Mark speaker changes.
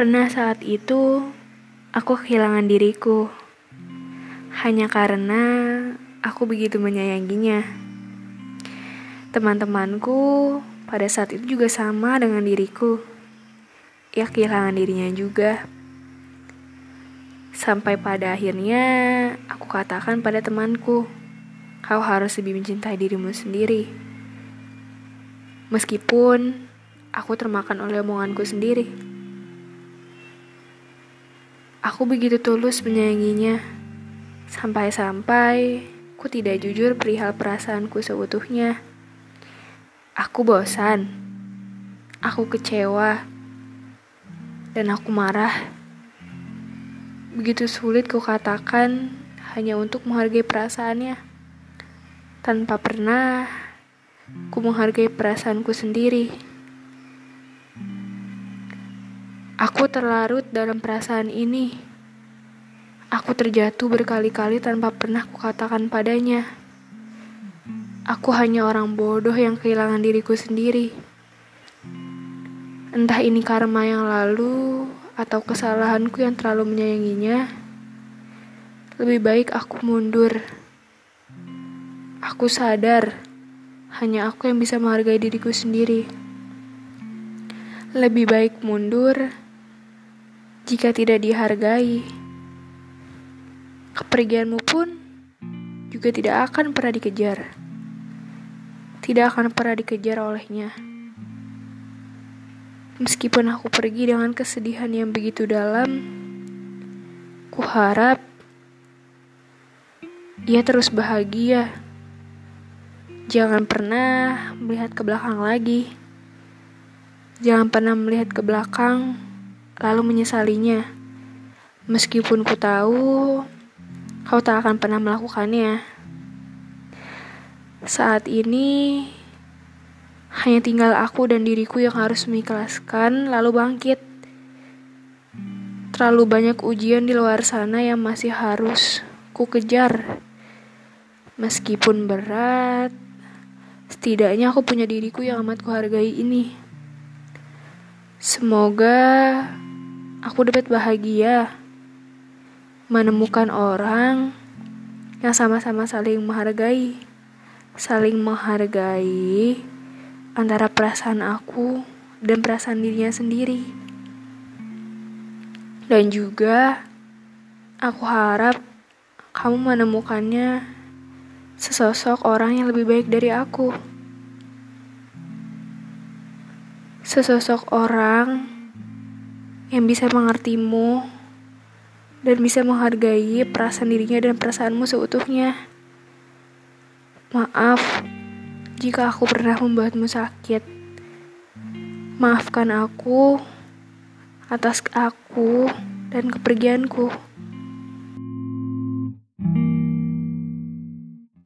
Speaker 1: Pernah saat itu aku kehilangan diriku hanya karena aku begitu menyayanginya. Teman-temanku pada saat itu juga sama dengan diriku. Ya kehilangan dirinya juga. Sampai pada akhirnya aku katakan pada temanku, kau harus lebih mencintai dirimu sendiri. Meskipun aku termakan oleh omonganku sendiri. Aku begitu tulus menyayanginya, sampai-sampai ku tidak jujur perihal perasaanku seutuhnya. Aku bosan, aku kecewa, dan aku marah. Begitu sulit ku katakan hanya untuk menghargai perasaannya, tanpa pernah ku menghargai perasaanku sendiri. Aku terlarut dalam perasaan ini. Aku terjatuh berkali-kali tanpa pernah kukatakan padanya. Aku hanya orang bodoh yang kehilangan diriku sendiri. Entah ini karma yang lalu atau kesalahanku yang terlalu menyayanginya. Lebih baik aku mundur. Aku sadar hanya aku yang bisa menghargai diriku sendiri. Lebih baik mundur jika tidak dihargai. Kepergianmu pun juga tidak akan pernah dikejar. Tidak akan pernah dikejar olehnya. Meskipun aku pergi dengan kesedihan yang begitu dalam, ku harap ia terus bahagia. Jangan pernah melihat ke belakang lagi. Jangan pernah melihat ke belakang lalu menyesalinya. Meskipun ku tahu kau tak akan pernah melakukannya. Saat ini hanya tinggal aku dan diriku yang harus mengikhlaskan lalu bangkit. Terlalu banyak ujian di luar sana yang masih harus ku kejar. Meskipun berat, setidaknya aku punya diriku yang amat kuhargai ini. Semoga aku dapat bahagia menemukan orang yang sama-sama saling menghargai, saling menghargai antara perasaan aku dan perasaan dirinya sendiri. Dan juga aku harap kamu menemukannya sesosok orang yang lebih baik dari aku. Sesosok orang yang bisa mengertimu dan bisa menghargai perasaan dirinya dan perasaanmu seutuhnya. Maaf jika aku pernah membuatmu sakit. Maafkan aku atas aku dan kepergianku.